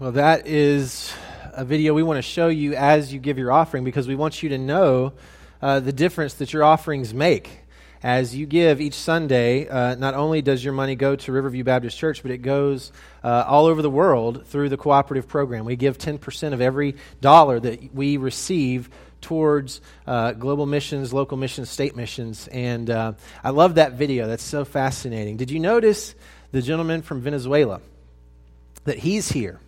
Well, that is a video we want to show you as you give your offering because we want you to know uh, the difference that your offerings make. As you give each Sunday, uh, not only does your money go to Riverview Baptist Church, but it goes uh, all over the world through the cooperative program. We give 10% of every dollar that we receive towards uh, global missions, local missions, state missions. And uh, I love that video. That's so fascinating. Did you notice the gentleman from Venezuela? That he's here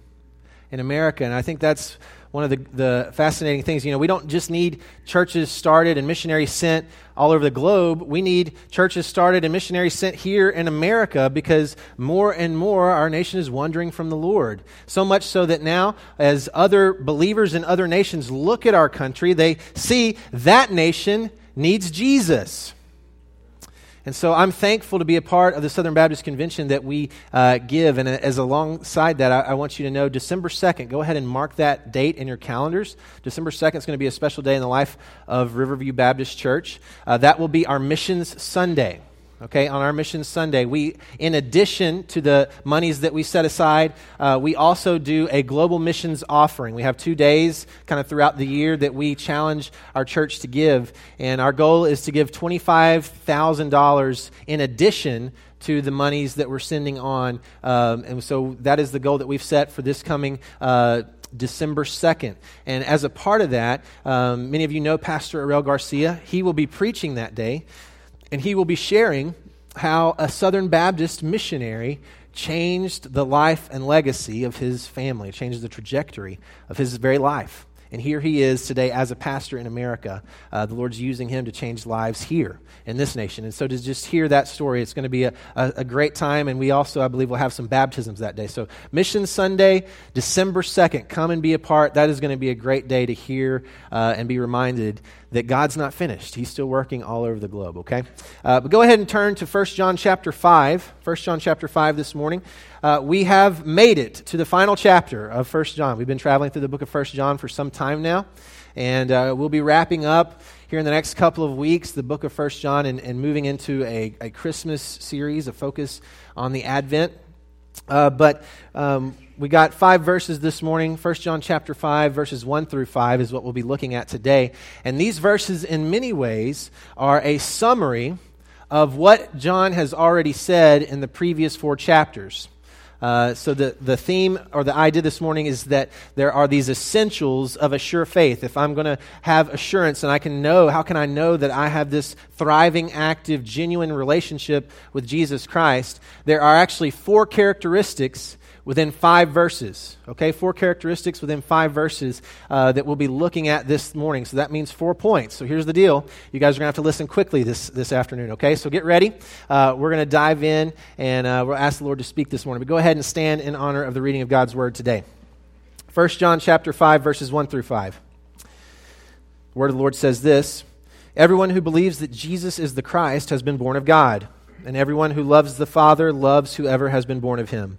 in America. And I think that's one of the, the fascinating things. You know, we don't just need churches started and missionaries sent all over the globe. We need churches started and missionaries sent here in America because more and more our nation is wandering from the Lord. So much so that now, as other believers in other nations look at our country, they see that nation needs Jesus. And so I'm thankful to be a part of the Southern Baptist Convention that we uh, give. And as alongside that, I, I, want you to know December 2nd, go ahead and mark that date in your calendars. December 2nd is going to be a special day in the life of Riverview Baptist Church. Uh, that will be our Missions Sunday okay, on our Mission Sunday, we, in addition to the monies that we set aside, uh, we also do a global missions offering. We have two days kind of throughout the year that we challenge our church to give. And our goal is to give $25,000 in addition to the monies that we're sending on. Um, and so that is the goal that we've set for this coming. Uh, December 2nd. And as a part of that, um, many of you know Pastor Arel Garcia. He will be preaching that day and he will be sharing how a Southern Baptist missionary changed the life and legacy of his family, changed the trajectory of his very life. And here he is today as a pastor in America. Uh, the Lord's using him to change lives here in this nation. And so to just hear that story, it's going to be a, a, a, great time. And we also, I believe, will have some baptisms that day. So Mission Sunday, December 2nd, come and be a part. That is going to be a great day to hear uh, and be reminded that God's not finished. He's still working all over the globe, okay? Uh, but go ahead and turn to 1 John chapter 5. 1 John chapter 5 this morning. Uh, we have made it to the final chapter of 1 John. We've been traveling through the book of 1 John for some time now, and uh, we'll be wrapping up here in the next couple of weeks the book of 1 John and, and moving into a, a Christmas series, a focus on the Advent. Uh, but um, we got five verses this morning. 1 John chapter 5, verses 1 through 5 is what we'll be looking at today. And these verses, in many ways, are a summary of what John has already said in the previous four chapters. Uh, so, the, the theme or the idea this morning is that there are these essentials of a sure faith. If I'm going to have assurance and I can know, how can I know that I have this thriving, active, genuine relationship with Jesus Christ? There are actually four characteristics within five verses. Okay, four characteristics within five verses uh, that we'll be looking at this morning. So that means four points. So here's the deal. You guys are to have to listen quickly this, this afternoon. Okay, so get ready. Uh, we're to dive in and uh, we'll ask the Lord to speak this morning. But go ahead and stand in honor of the reading of God's word today. 1 John chapter 5, verses 1 through 5. The word of the Lord says this Everyone who believes that Jesus is the Christ has been born of God, and everyone who loves the Father loves whoever has been born of him.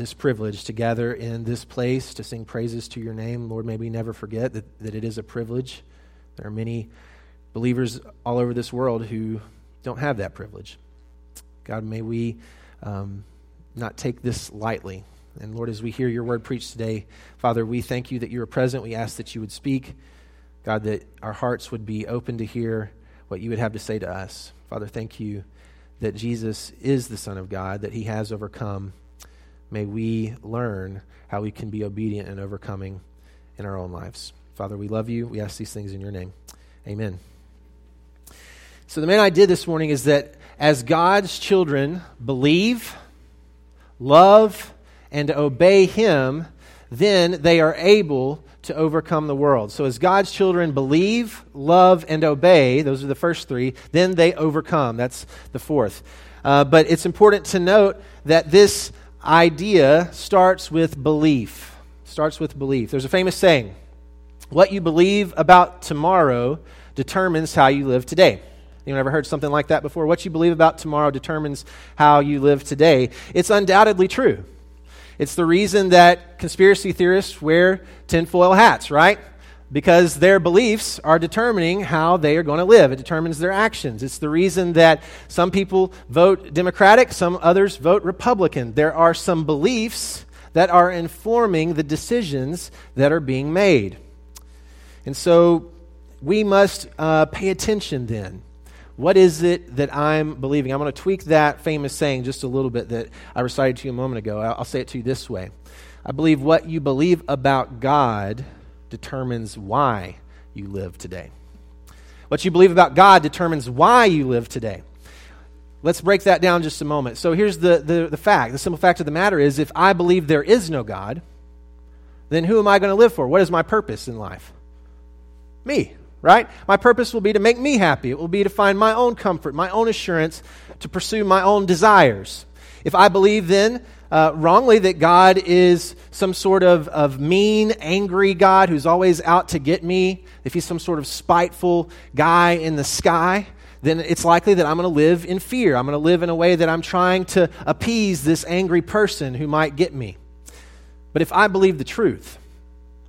this privilege to gather in this place to sing praises to your name. Lord, may we never forget that, that it is a privilege. There are many believers all over this world who don't have that privilege. God, may we um, not take this lightly. And Lord, as we hear your word preached today, Father, we thank you that you are present. We ask that you would speak. God, that our hearts would be open to hear what you would have to say to us. Father, thank you that Jesus is the Son of God, that he has overcome may we learn how we can be obedient and overcoming in our own lives. Father, we love you. We ask these things in your name. Amen. So, the main idea this morning is that as God's children believe, love, and obey Him, then they are able to overcome the world. So, as God's children believe, love, and obey, those are the first three, then they overcome. That's the fourth. Uh, but it's important to note that this idea starts with belief. starts with belief. There's a famous saying what you believe about tomorrow determines how you live today. Anyone ever heard something like that before? What you believe about tomorrow determines how you live today. It's undoubtedly true. It's the reason that conspiracy theorists wear tinfoil hats, right? Because their beliefs are determining how they are going to live. It determines their actions. It's the reason that some people vote Democratic, some others vote Republican. There are some beliefs that are informing the decisions that are being made. And so we must uh, pay attention then what is it that I'm believing? I'm going to tweak that famous saying just a little bit that I recited to you a moment ago. I'll say it to you this way I believe what you believe about God determines why you live today. What you believe about God determines why you live today. Let's break that down just a moment. So here's the, the, the fact the simple fact of the matter is if I believe there is no God, then who am I going to live for? What is my purpose in life? Me right? My purpose will be to make me happy. It will be to find my own comfort, my own assurance, to pursue my own desires. If I believe then uh, wrongly that God is some sort of, of mean, angry God who's always out to get me, if he's some sort of spiteful guy in the sky, then it's likely that I'm going to live in fear. I'm going to live in a way that I'm trying to appease this angry person who might get me. But if I believe the truth,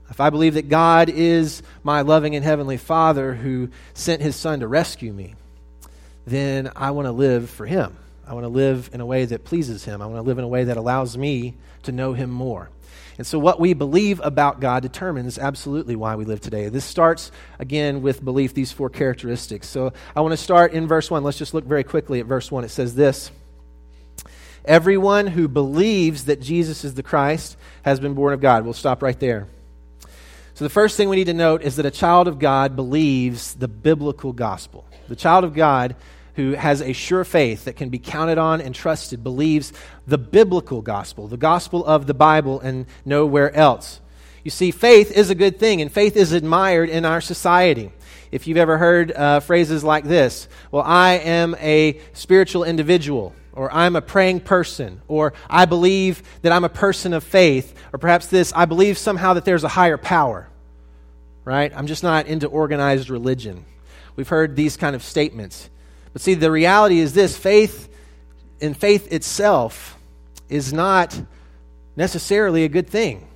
if I believe that God is my loving and heavenly Father who sent his Son to rescue me, then I want to live for him. I want to live in a way that pleases him. I want to live in a way that allows me to know him more. And so, what we believe about God determines absolutely why we live today. This starts, again, with belief, these four characteristics. So, I want to start in verse 1. Let's just look very quickly at verse 1. It says this Everyone who believes that Jesus is the Christ has been born of God. We'll stop right there. So, the first thing we need to note is that a child of God believes the biblical gospel. The child of God who has a sure faith that can be counted on and trusted believes the biblical gospel, the gospel of the Bible, and nowhere else. You see, faith is a good thing, and faith is admired in our society. If you've ever heard uh, phrases like this, well, I am a spiritual individual, or I'm a praying person, or I believe that I'm a person of faith, or perhaps this, I believe somehow that there's a higher power right? I'm just not into organized religion. We've heard these kind of statements. But see, the reality is this faith in faith itself is not necessarily a good thing.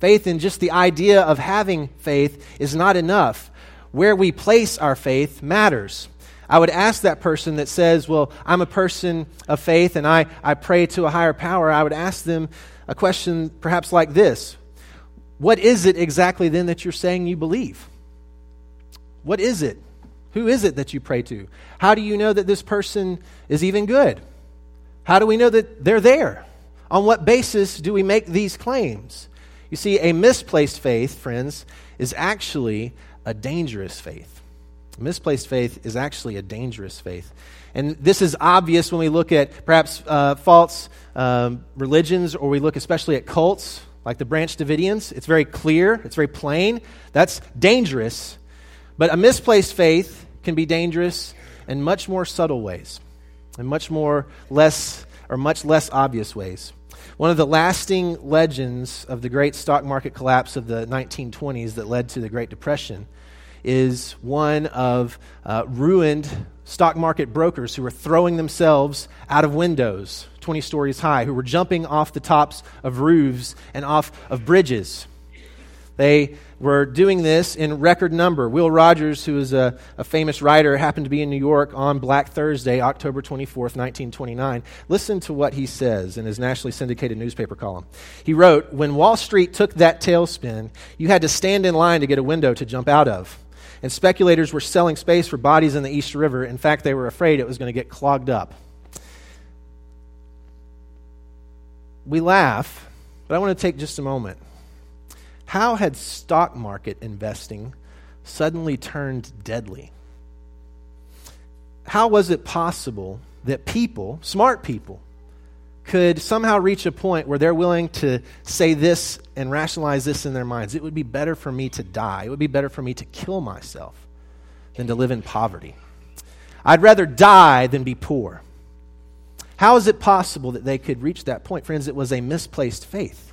Faith in just the idea of having faith is not enough. Where we place our faith matters. I would ask that person that says, Well, I'm a person of faith and I, I pray to a higher power, I would ask them a question perhaps like this what is it exactly then that you're saying you believe? What is it? Who is it that you pray to? How do you know that this person is even good? How do we know that they're there? On what basis do we make these claims? You see, a misplaced faith, friends, is actually a dangerous faith. Misplaced faith is actually a dangerous faith. And this is obvious when we look at perhaps uh, false um, religions or we look especially at cults like the Branch Davidians. It's very clear, it's very plain. That's dangerous. But a misplaced faith can be dangerous in much more subtle ways, in much more less or much less obvious ways. One of the lasting legends of the great stock market collapse of the 1920s that led to the Great Depression is one of uh, ruined stock market brokers who were throwing themselves out of windows 20 stories high, who were jumping off the tops of roofs and off of bridges. They were doing this in record number. Will Rogers, who is a, a, famous writer, happened to be in New York on Black Thursday, October 24th, 1929. Listen to what he says in his nationally syndicated newspaper column. He wrote When Wall Street took that tailspin, you had to stand in line to get a window to jump out of and speculators were selling space for bodies in the East River. In fact, they were afraid it was going to get clogged up. We laugh, but I want to take just a moment. How had stock market investing suddenly turned deadly? How was it possible that people, smart people, could somehow reach a point where they're willing to say this and rationalize this in their minds. It would be better for me to die. It would be better for me to kill myself than to live in poverty. I'd rather die than be poor. How is it possible that they could reach that point? Friends, it was a misplaced faith.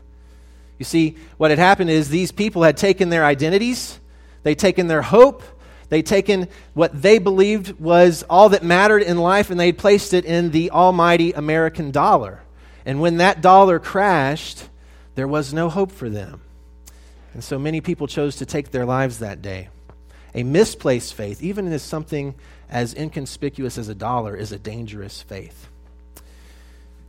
You see, what had happened is these people had taken their identities, they'd taken their hope, they'd taken what they believed was all that mattered in life, and they'd placed it in the almighty American dollar. And when that dollar crashed, there was no hope for them. And so many people chose to take their lives that day. A misplaced faith, even in something as inconspicuous as a dollar, is a dangerous faith.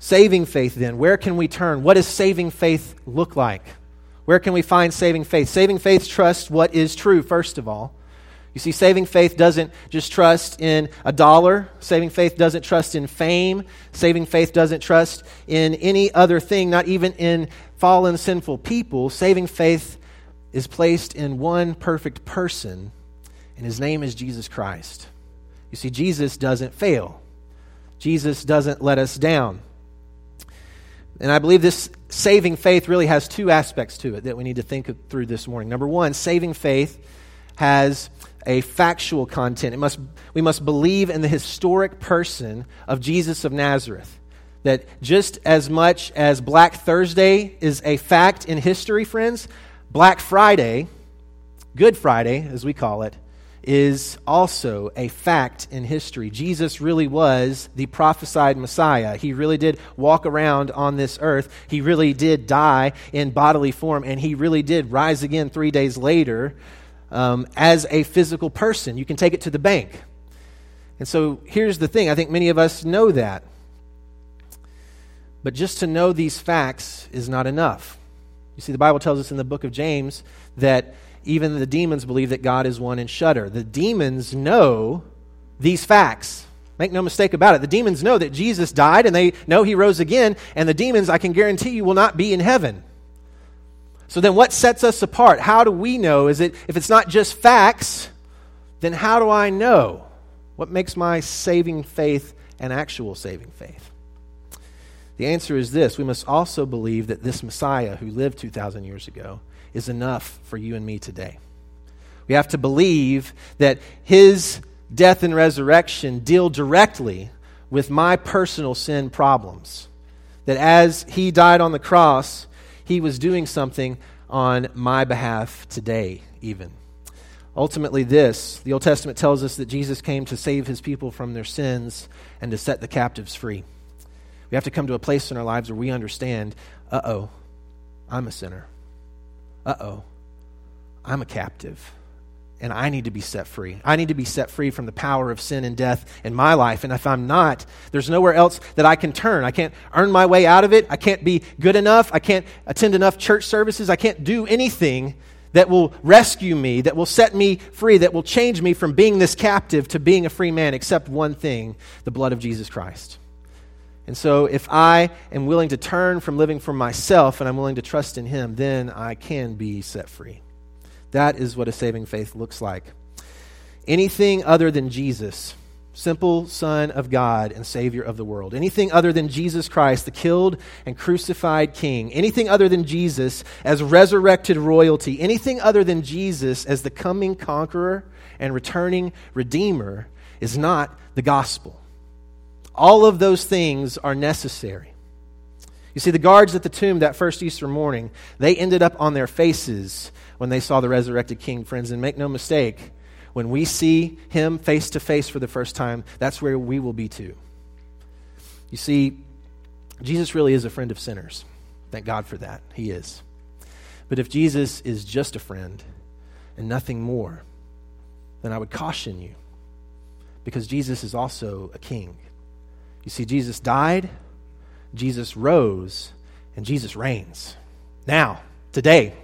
Saving faith, then, where can we turn? What does saving faith look like? Where can we find saving faith? Saving faith trusts what is true, first of all. You see, saving faith doesn't just trust in a dollar. Saving faith doesn't trust in fame. Saving faith doesn't trust in any other thing, not even in fallen, sinful people. Saving faith is placed in one perfect person, and his name is Jesus Christ. You see, Jesus doesn't fail, Jesus doesn't let us down. And I believe this saving faith really has two aspects to it that we need to think through this morning. Number one, saving faith has a factual content. It must, we must believe in the historic person of Jesus of Nazareth. That just as much as Black Thursday is a fact in history, friends, Black Friday, Good Friday, as we call it, is also a fact in history. Jesus really was the prophesied Messiah. He really did walk around on this earth. He really did die in bodily form, and he really did rise again three days later um, as a physical person. You can take it to the bank. And so here's the thing I think many of us know that. But just to know these facts is not enough. You see, the Bible tells us in the book of James that even the demons believe that God is one and shudder. The demons know these facts. Make no mistake about it. The demons know that Jesus died and they know he rose again, and the demons, I can guarantee you, will not be in heaven. So then what sets us apart? How do we know? Is it if it's not just facts, then how do I know? What makes my saving faith an actual saving faith? The answer is this we must also believe that this Messiah who lived 2,000 years ago is enough for you and me today. We have to believe that his death and resurrection deal directly with my personal sin problems. That as he died on the cross, he was doing something on my behalf today, even. Ultimately, this the Old Testament tells us that Jesus came to save his people from their sins and to set the captives free. We have to come to a place in our lives where we understand uh oh, I'm a sinner. Uh oh, I'm a captive and I need to be set free. I need to be set free from the power of sin and death in my life. And if I'm not, there's nowhere else that I can turn. I can't earn my way out of it. I can't be good enough. I can't attend enough church services. I can't do anything that will rescue me, that will set me free, that will change me from being this captive to being a free man, except one thing the blood of Jesus Christ. And so, if I am willing to turn from living for myself and I'm willing to trust in Him, then I can be set free. That is what a saving faith looks like. Anything other than Jesus, simple Son of God and Savior of the world, anything other than Jesus Christ, the killed and crucified King, anything other than Jesus as resurrected royalty, anything other than Jesus as the coming conqueror and returning Redeemer is not the gospel. All of those things are necessary. You see, the guards at the tomb that first Easter morning, they ended up on their faces when they saw the resurrected king, friends. And make no mistake, when we see him face to face for the first time, that's where we will be too. You see, Jesus really is a friend of sinners. Thank God for that. He is. But if Jesus is just a friend and nothing more, then I would caution you because Jesus is also a king. You see, Jesus died, Jesus rose, and Jesus reigns. Now, today,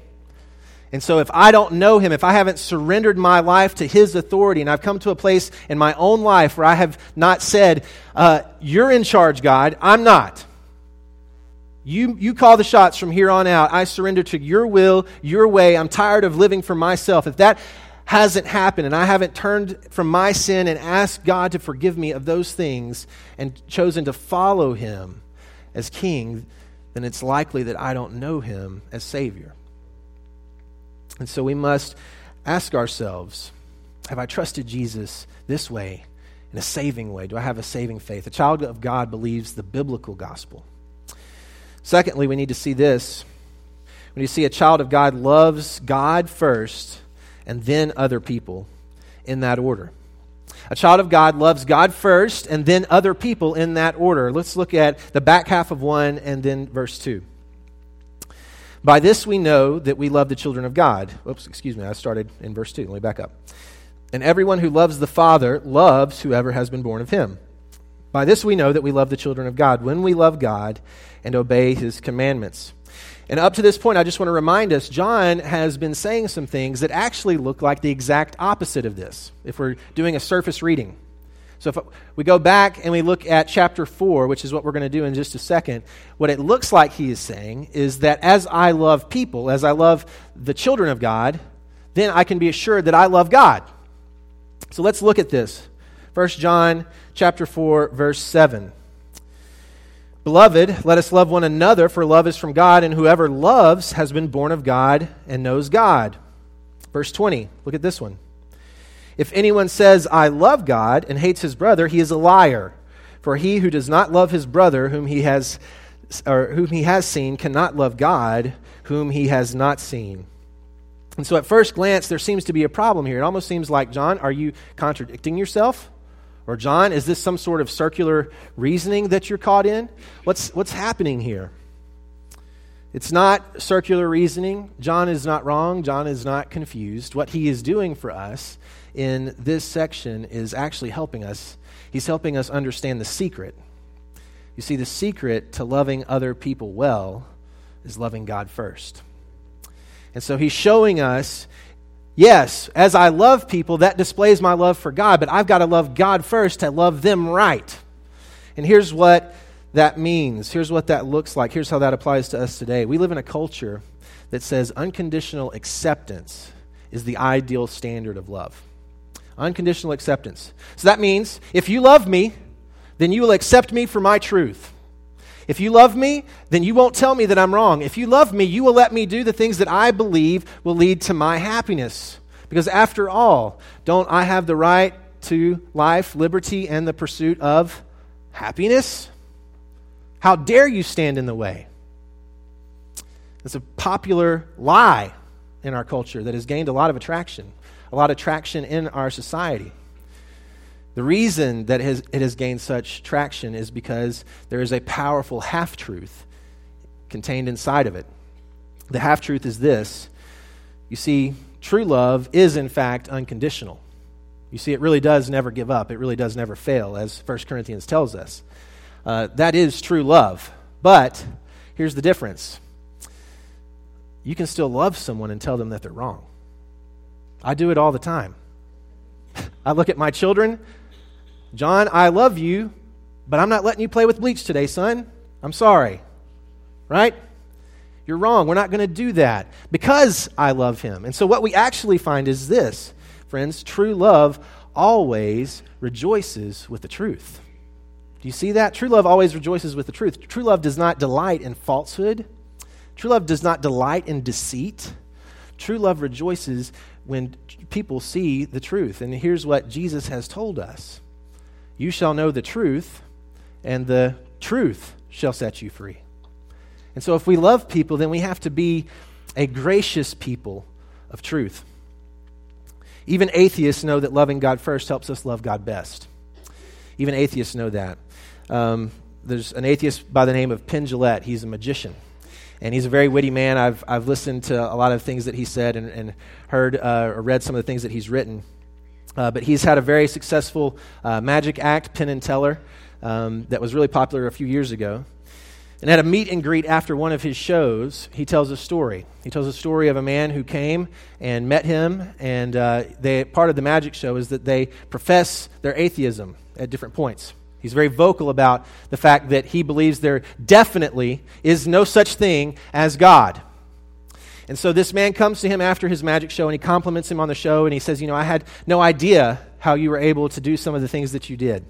and so, if I don't know him, if I haven't surrendered my life to his authority, and I've come to a place in my own life where I have not said, uh, You're in charge, God, I'm not. You, you call the shots from here on out. I surrender to your will, your way. I'm tired of living for myself. If that hasn't happened and I haven't turned from my sin and asked God to forgive me of those things and chosen to follow him as king, then it's likely that I don't know him as Savior. And so we must ask ourselves Have I trusted Jesus this way, in a saving way? Do I have a saving faith? A child of God believes the biblical gospel. Secondly, we need to see this when you see a child of God loves God first and then other people in that order. A child of God loves God first and then other people in that order. Let's look at the back half of 1 and then verse 2. By this we know that we love the children of God. Oops, excuse me, I started in verse 2. Let me back up. And everyone who loves the Father loves whoever has been born of him. By this we know that we love the children of God, when we love God and obey his commandments. And up to this point, I just want to remind us John has been saying some things that actually look like the exact opposite of this, if we're doing a surface reading. So if we go back and we look at chapter 4, which is what we're going to do in just a second, what it looks like he is saying is that as I love people, as I love the children of God, then I can be assured that I love God. So let's look at this. 1 John chapter 4 verse 7. Beloved, let us love one another, for love is from God, and whoever loves has been born of God and knows God. Verse 20, look at this one. If anyone says, I love God, and hates his brother, he is a liar. For he who does not love his brother, whom he has, or whom he has seen, cannot love God, whom he has not seen. And so, at first glance, there seems to be a problem here. It almost seems like, John, are you contradicting yourself? Or, John, is this some sort of circular reasoning that you're caught in? What's, what's happening here? It's not circular reasoning. John is not wrong. John is not confused. What he is doing for us in this section is actually helping us. He's helping us understand the secret. You see, the secret to loving other people well is loving God first. And so he's showing us Yes, as I love people, that displays my love for God, but I've got to love God first to love them right. And here's what that means. Here's what that looks like. Here's how that applies to us today. We live in a culture that says unconditional acceptance is the ideal standard of love. Unconditional acceptance. So that means if you love me, then you will accept me for my truth. If you love me, then you won't tell me that I'm wrong. If you love me, you will let me do the things that I believe will lead to my happiness. Because after all, don't I have the right to life, liberty, and the pursuit of happiness? How dare you stand in the way? It's a popular lie in our culture that has gained a lot of attraction, a lot of traction in our society. The reason that it has gained such traction is because there is a powerful half truth contained inside of it. The half truth is this you see, true love is in fact unconditional. You see, it really does never give up, it really does never fail, as 1 Corinthians tells us. Uh, that is true love. But here's the difference you can still love someone and tell them that they're wrong. I do it all the time. I look at my children, John, I love you, but I'm not letting you play with bleach today, son. I'm sorry. Right? You're wrong. We're not going to do that because I love him. And so, what we actually find is this, friends true love always rejoices with the truth. Do you see that? True love always rejoices with the truth. True love does not delight in falsehood, true love does not delight in deceit. True love rejoices when people see the truth. And here's what Jesus has told us you shall know the truth, and the truth shall set you free. And so, if we love people, then we have to be a gracious people of truth. Even atheists know that loving God first helps us love God best. Even atheists know that. Um, there's an atheist by the name of Penn Jillette. He's a magician. And he's a very witty man. I've, I've listened to a lot of things that he said and, and heard uh, or read some of the things that he's written. Uh, but he's had a very successful uh, magic act, Penn and Teller, um, that was really popular a few years ago. And at a meet and greet after one of his shows, he tells a story. He tells a story of a man who came and met him, and uh, they, part of the magic show is that they profess their atheism at different points. He's very vocal about the fact that he believes there definitely is no such thing as God. And so this man comes to him after his magic show and he compliments him on the show and he says, You know, I had no idea how you were able to do some of the things that you did.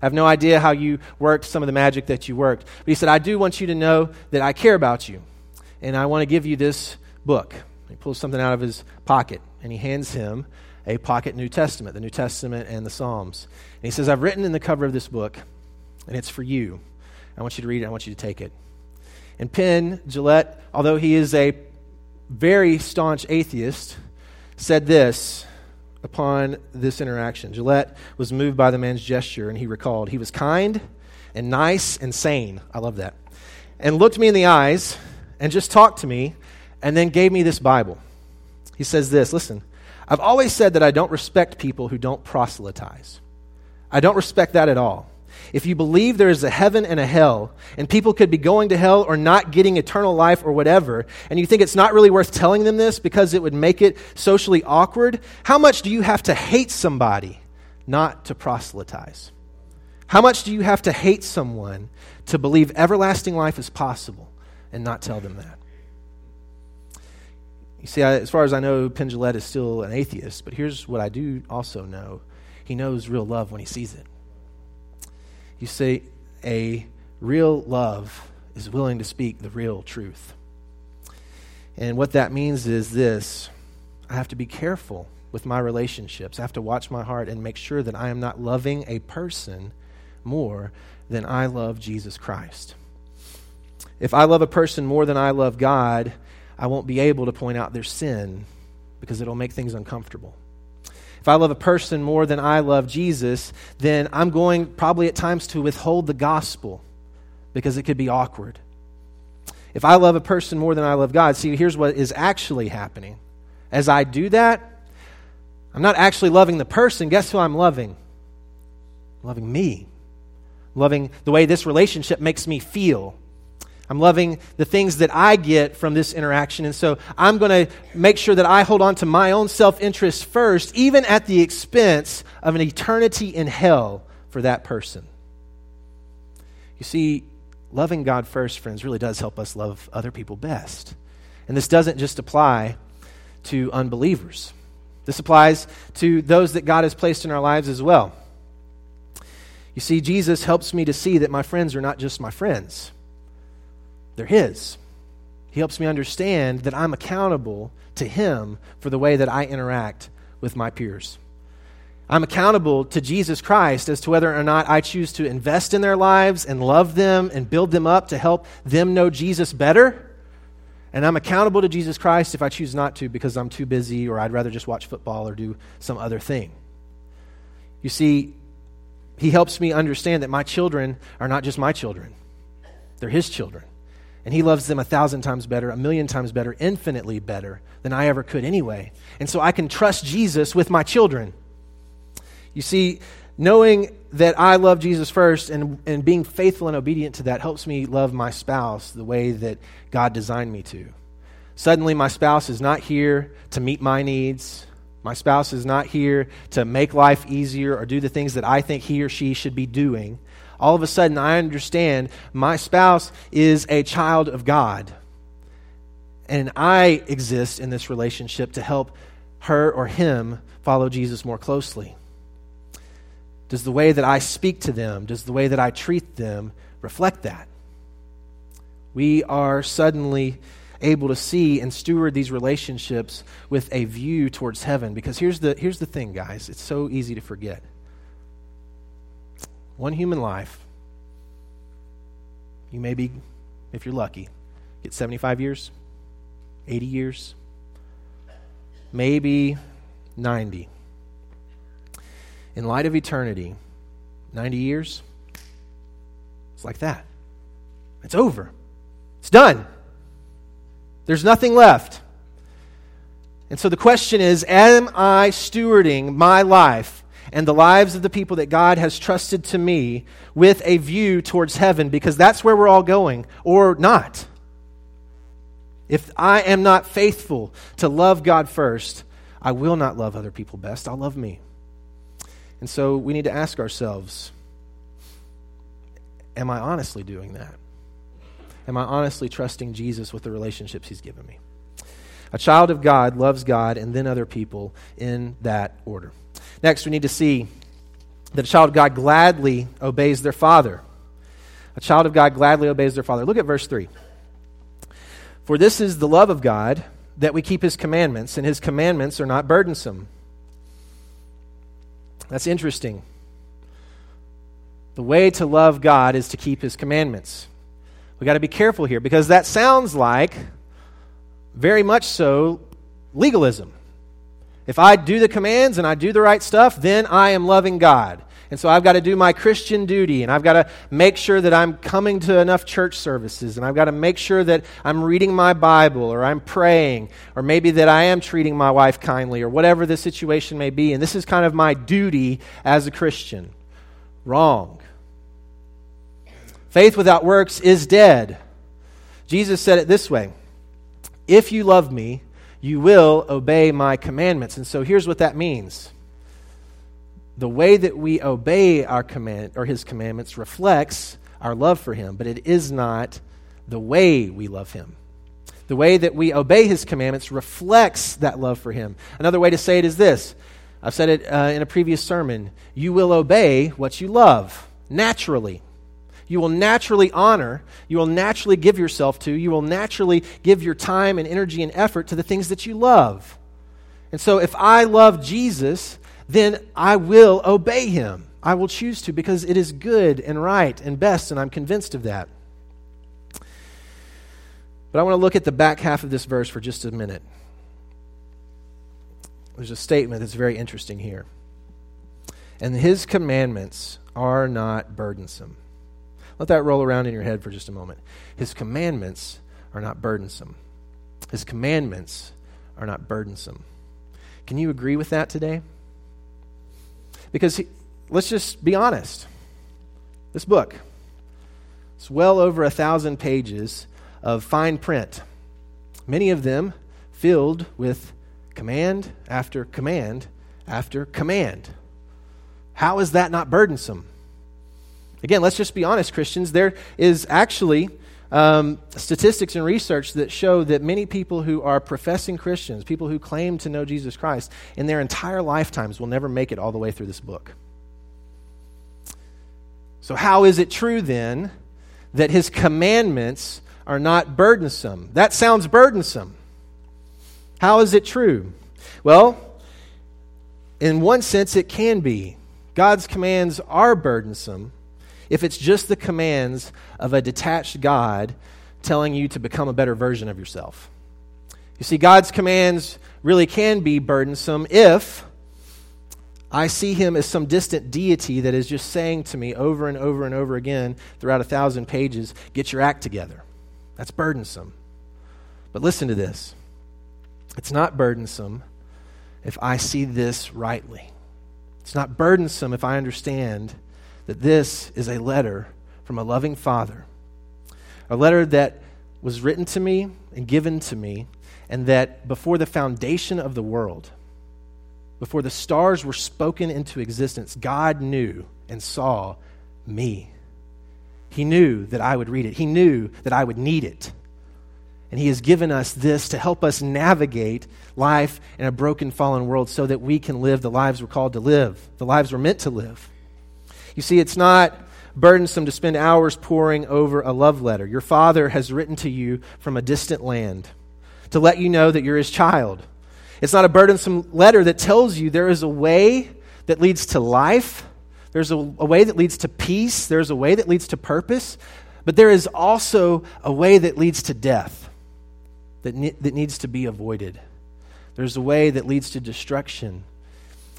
I have no idea how you worked some of the magic that you worked. But he said, I do want you to know that I care about you and I want to give you this book. He pulls something out of his pocket and he hands him a pocket New Testament, the New Testament and the Psalms. And he says, I've written in the cover of this book and it's for you. I want you to read it. I want you to take it. And Penn Jillette, although he is a very staunch atheist, said this upon this interaction. Jillette was moved by the man's gesture, and he recalled he was kind and nice and sane. I love that. And looked me in the eyes and just talked to me and then gave me this Bible. He says this listen, I've always said that I don't respect people who don't proselytize. I don't respect that at all. If you believe there is a heaven and a hell, and people could be going to hell or not getting eternal life or whatever, and you think it's not really worth telling them this because it would make it socially awkward, how much do you have to hate somebody not to proselytize? How much do you have to hate someone to believe everlasting life is possible and not tell them that? You see, I, as far as I know, Penn is still an atheist, but here's what I do also know he knows real love when he sees it. You say, a real love is willing to speak the real truth. And what that means is this I have to be careful with my relationships. I have to watch my heart and make sure that I am not loving a person more than I love Jesus Christ. If I love a person more than I love God, I won't be able to point out their sin because it'll make things uncomfortable. If I love a person more than I love Jesus, then I'm going probably at times to withhold the gospel because it could be awkward. If I love a person more than I love God, see, here's what is actually happening. As I do that, I'm not actually loving the person. Guess who I'm loving? I'm loving me. I'm loving the way this relationship makes me feel. I'm loving the things that I get from this interaction. And so I'm going to make sure that I hold on to my own self interest first, even at the expense of an eternity in hell for that person. You see, loving God first, friends, really does help us love other people best. And this doesn't just apply to unbelievers, this applies to those that God has placed in our lives as well. You see, Jesus helps me to see that my friends are not just my friends. They're His. He helps me understand that I'm accountable to Him for the way that I interact with my peers. I'm accountable to Jesus Christ as to whether or not I choose to invest in their lives and love them and build them up to help them know Jesus better. And I'm accountable to Jesus Christ if I choose not to because I'm too busy or I'd rather just watch football or do some other thing. You see, He helps me understand that my children are not just my children, they're His children. And he loves them a thousand times better, a million times better, infinitely better than I ever could anyway. And so I can trust Jesus with my children. You see, knowing that I love Jesus first and, and being faithful and obedient to that helps me love my spouse the way that God designed me to. Suddenly, my spouse is not here to meet my needs. My spouse is not here to make life easier or do the things that I think he or she should be doing all of a sudden I understand my spouse is a child of God. And I exist in this relationship to help her or him follow Jesus more closely. Does the way that I speak to them, does the way that I treat them reflect that? We are suddenly able to see and steward these relationships with a view towards heaven. Because here's the, here's the thing, guys it's so easy to forget one human life. You may be, if you're lucky, get 75 years, 80 years, maybe 90. In light of eternity, 90 years, it's like that. It's over. It's done. There's nothing left. And so the question is Am I stewarding my life and the lives of the people that God has trusted to me with a view towards heaven because that's where we're all going, or not. If I am not faithful to love God first, I will not love other people best. I'll love me. And so we need to ask ourselves Am I honestly doing that? Am I honestly trusting Jesus with the relationships He's given me? A child of God loves God and then other people in that order. Next, we need to see that a child of God gladly obeys their father. A child of God gladly obeys their father. Look at verse 3. For this is the love of God, that we keep his commandments, and his commandments are not burdensome. That's interesting. The way to love God is to keep his commandments. We've got to be careful here because that sounds like very much so legalism. If I do the commands and I do the right stuff, then I am loving God. And so I've got to do my Christian duty, and I've got to make sure that I'm coming to enough church services, and I've got to make sure that I'm reading my Bible, or I'm praying, or maybe that I am treating my wife kindly, or whatever the situation may be. And this is kind of my duty as a Christian. Wrong. Faith without works is dead. Jesus said it this way If you love me, you will obey my commandments. And so here's what that means the way that we obey our command or his commandments reflects our love for him, but it is not the way we love him. The way that we obey his commandments reflects that love for him. Another way to say it is this I've said it uh, in a previous sermon you will obey what you love naturally. You will naturally honor, you will naturally give yourself to, you will naturally give your time and energy and effort to the things that you love. And so if I love Jesus, then I will obey him. I will choose to because it is good and right and best, and I'm convinced of that. But I want to look at the back half of this verse for just a minute. There's a statement that's very interesting here. And his commandments are not burdensome. Let that roll around in your head for just a moment. His commandments are not burdensome. His commandments are not burdensome. Can you agree with that today? Because he, let's just be honest. This book, it's well over a thousand pages of fine print, many of them filled with command after command after command. How is that not burdensome? Again, let's just be honest, Christians. There is actually um, statistics and research that show that many people who are professing Christians, people who claim to know Jesus Christ, in their entire lifetimes will never make it all the way through this book. So, how is it true then that his commandments are not burdensome? That sounds burdensome. How is it true? Well, in one sense, it can be. God's commands are burdensome if it's just the commands of a detached God telling you to become a better version of yourself. You see, God's commands really can be burdensome if I see him as some distant deity that is just saying to me over and over and over again throughout a thousand pages, get your act together. That's burdensome. But listen to this it's not burdensome if I see this rightly. It's not burdensome if I understand that this is a letter from a loving Father, a letter that was written to me and given to me, and that before the foundation of the world, before the stars were spoken into existence, God knew and saw me. He knew that I would read it, He knew that I would need it. And He has given us this to help us navigate life in a broken, fallen world so that we can live the lives we're called to live, the lives we're meant to live. You see, it's not burdensome to spend hours poring over a love letter. Your father has written to you from a distant land to let you know that you're his child. It's not a burdensome letter that tells you there is a way that leads to life, there's a, a way that leads to peace, there's a way that leads to purpose, but there is also a way that leads to death that, ne- that needs to be avoided. There's a way that leads to destruction.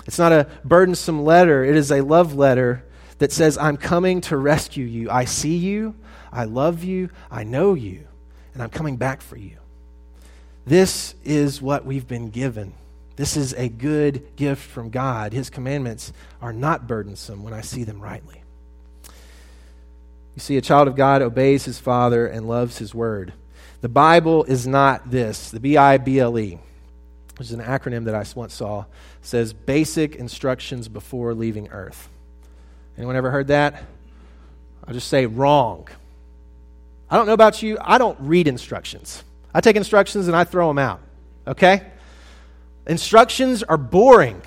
It's not a burdensome letter, it is a love letter that says, I'm coming to rescue you. I see you, I love you, I know you, and I'm coming back for you. This is what we've been given. This is a good gift from God. His commandments are not burdensome when I see them rightly. You see, a child of God obeys his father and loves his word. The Bible is not this. The B I B L E, which is an acronym that I once saw, says basic instructions before leaving earth. Anyone ever heard that? I'll just say wrong. I don't know about you. I don't read instructions. I take instructions and I throw them out. Okay? Instructions are boring.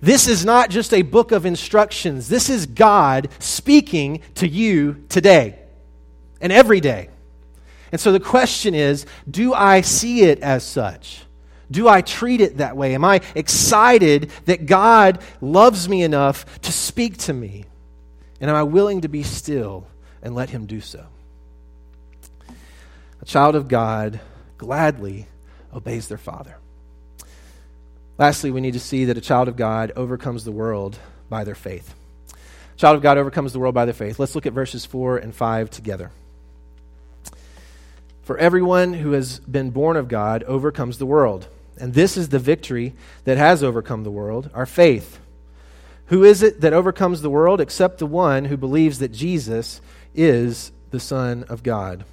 This is not just a book of instructions. This is God speaking to you today and every day. And so the question is do I see it as such? Do I treat it that way? Am I excited that God loves me enough to speak to me? And am I willing to be still and let Him do so? A child of God gladly obeys their father. Lastly, we need to see that a child of God overcomes the world by their faith. A child of God overcomes the world by their faith. Let's look at verses 4 and 5 together. For everyone who has been born of God overcomes the world. And this is the victory that has overcome the world, our faith. Who is it that overcomes the world except the one who believes that Jesus is the Son of God?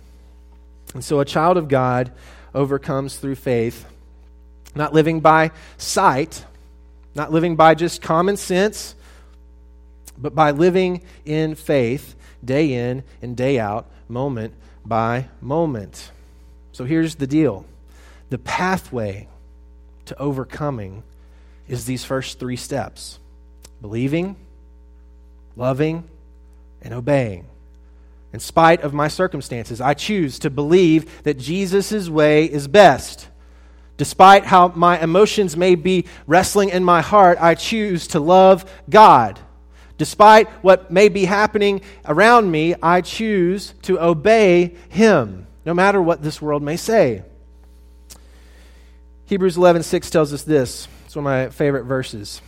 And so a child of God overcomes through faith, not living by sight, not living by just common sense, but by living in faith day in and day out, moment by moment. So here's the deal the pathway to overcoming is these first three steps believing, loving, and obeying. In spite of my circumstances, I choose to believe that Jesus' way is best. Despite how my emotions may be wrestling in my heart, I choose to love God. Despite what may be happening around me, I choose to obey Him, no matter what this world may say. Hebrews 11:6 tells us this. It's one of my favorite verses.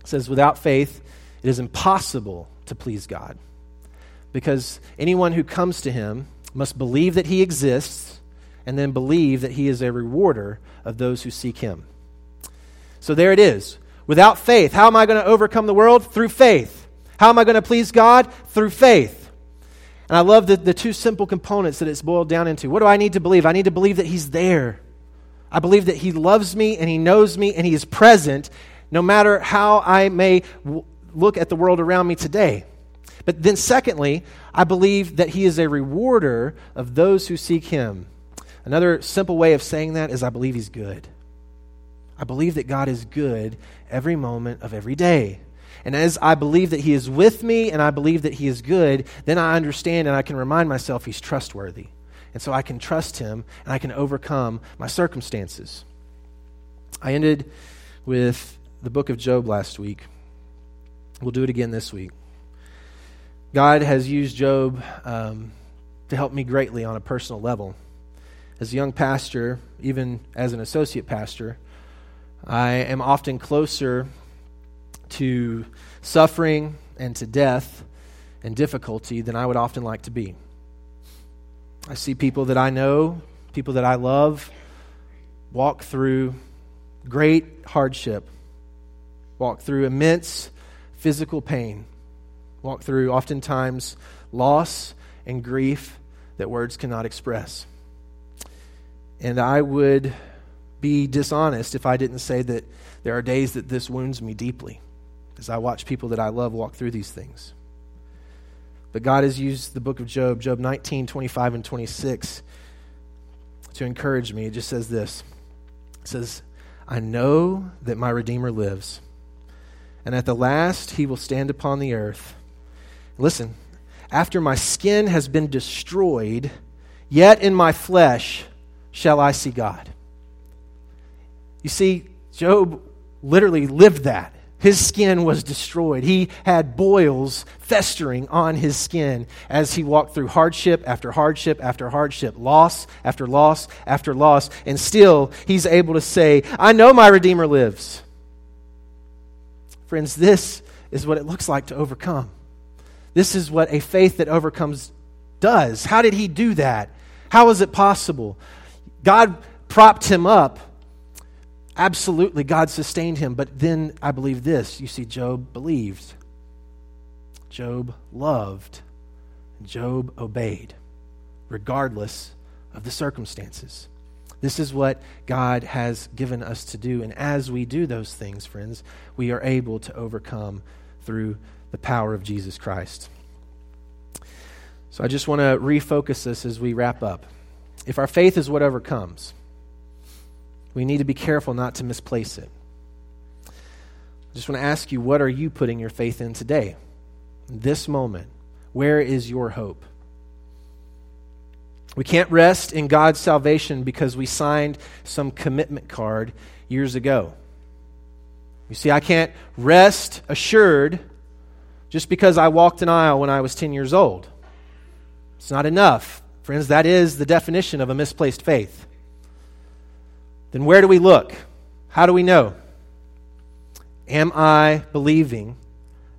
It says, "Without faith, it is impossible to please God, because anyone who comes to him must believe that he exists and then believe that he is a rewarder of those who seek him." So there it is. Without faith, how am I going to overcome the world? Through faith. How am I going to please God? Through faith. And I love the, the two simple components that it's boiled down into. What do I need to believe? I need to believe that He's there. I believe that He loves me and He knows me and He is present no matter how I may w- look at the world around me today. But then, secondly, I believe that He is a rewarder of those who seek Him. Another simple way of saying that is I believe He's good. I believe that God is good every moment of every day. And as I believe that He is with me and I believe that He is good, then I understand and I can remind myself He's trustworthy. And so I can trust him and I can overcome my circumstances. I ended with the book of Job last week. We'll do it again this week. God has used Job um, to help me greatly on a personal level. As a young pastor, even as an associate pastor, I am often closer to suffering and to death and difficulty than I would often like to be. I see people that I know, people that I love, walk through great hardship, walk through immense physical pain, walk through oftentimes loss and grief that words cannot express. And I would be dishonest if I didn't say that there are days that this wounds me deeply as I watch people that I love walk through these things. But God has used the book of Job, Job 19, 25, and 26, to encourage me. It just says this It says, I know that my Redeemer lives, and at the last he will stand upon the earth. Listen, after my skin has been destroyed, yet in my flesh shall I see God. You see, Job literally lived that. His skin was destroyed. He had boils festering on his skin as he walked through hardship after hardship after hardship, loss after loss after loss. And still, he's able to say, I know my Redeemer lives. Friends, this is what it looks like to overcome. This is what a faith that overcomes does. How did he do that? How is it possible? God propped him up Absolutely, God sustained him. But then I believe this. You see, Job believed, Job loved, Job obeyed, regardless of the circumstances. This is what God has given us to do. And as we do those things, friends, we are able to overcome through the power of Jesus Christ. So I just want to refocus this as we wrap up. If our faith is what overcomes, we need to be careful not to misplace it. I just want to ask you, what are you putting your faith in today? This moment. Where is your hope? We can't rest in God's salvation because we signed some commitment card years ago. You see, I can't rest assured just because I walked an aisle when I was 10 years old. It's not enough. Friends, that is the definition of a misplaced faith. Then where do we look? How do we know? Am I believing?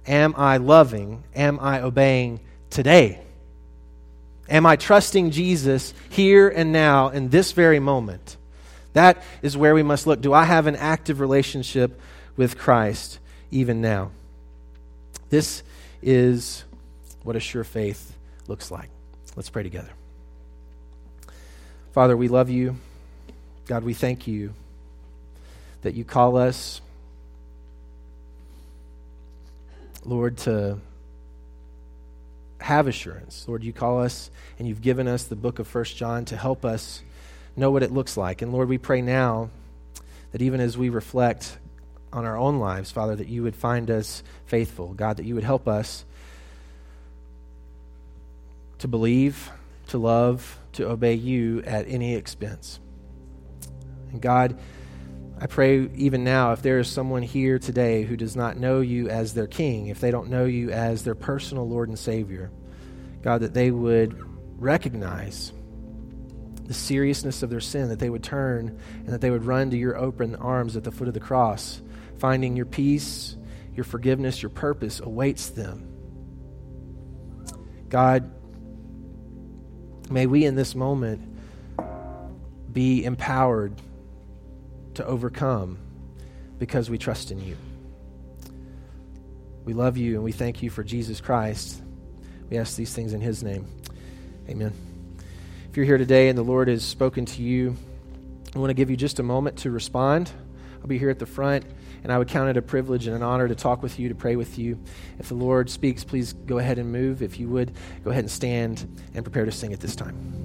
Am I loving? Am I obeying today? Am I trusting Jesus here and now in this very moment? That is where we must look. Do I have an active relationship with Christ even now? This is what a sure faith looks like. Let's pray together. Father, we love you. God, we thank you that you call us, Lord, to have assurance. Lord, you call us and you've given us the book of First John to help us know what it looks like. And Lord, we pray now that even as we reflect on our own lives, Father, that you would find us faithful. God, that you would help us to believe, to love, to obey you at any expense. And God, I pray even now, if there is someone here today who does not know you as their king, if they don't know you as their personal Lord and Savior, God, that they would recognize the seriousness of their sin, that they would turn and that they would run to your open arms at the foot of the cross, finding your peace, your forgiveness, your purpose awaits them. God, may we in this moment be empowered to overcome because we trust in you. We love you and we thank you for Jesus Christ. We ask these things in his name. Amen. If you're here today and the Lord has spoken to you, I want to give you just a moment to respond. I'll be here at the front, and I would count it a privilege and an honor to talk with you, to pray with you. If the Lord speaks, please go ahead and move. If you would, go ahead and stand and prepare to sing at this time.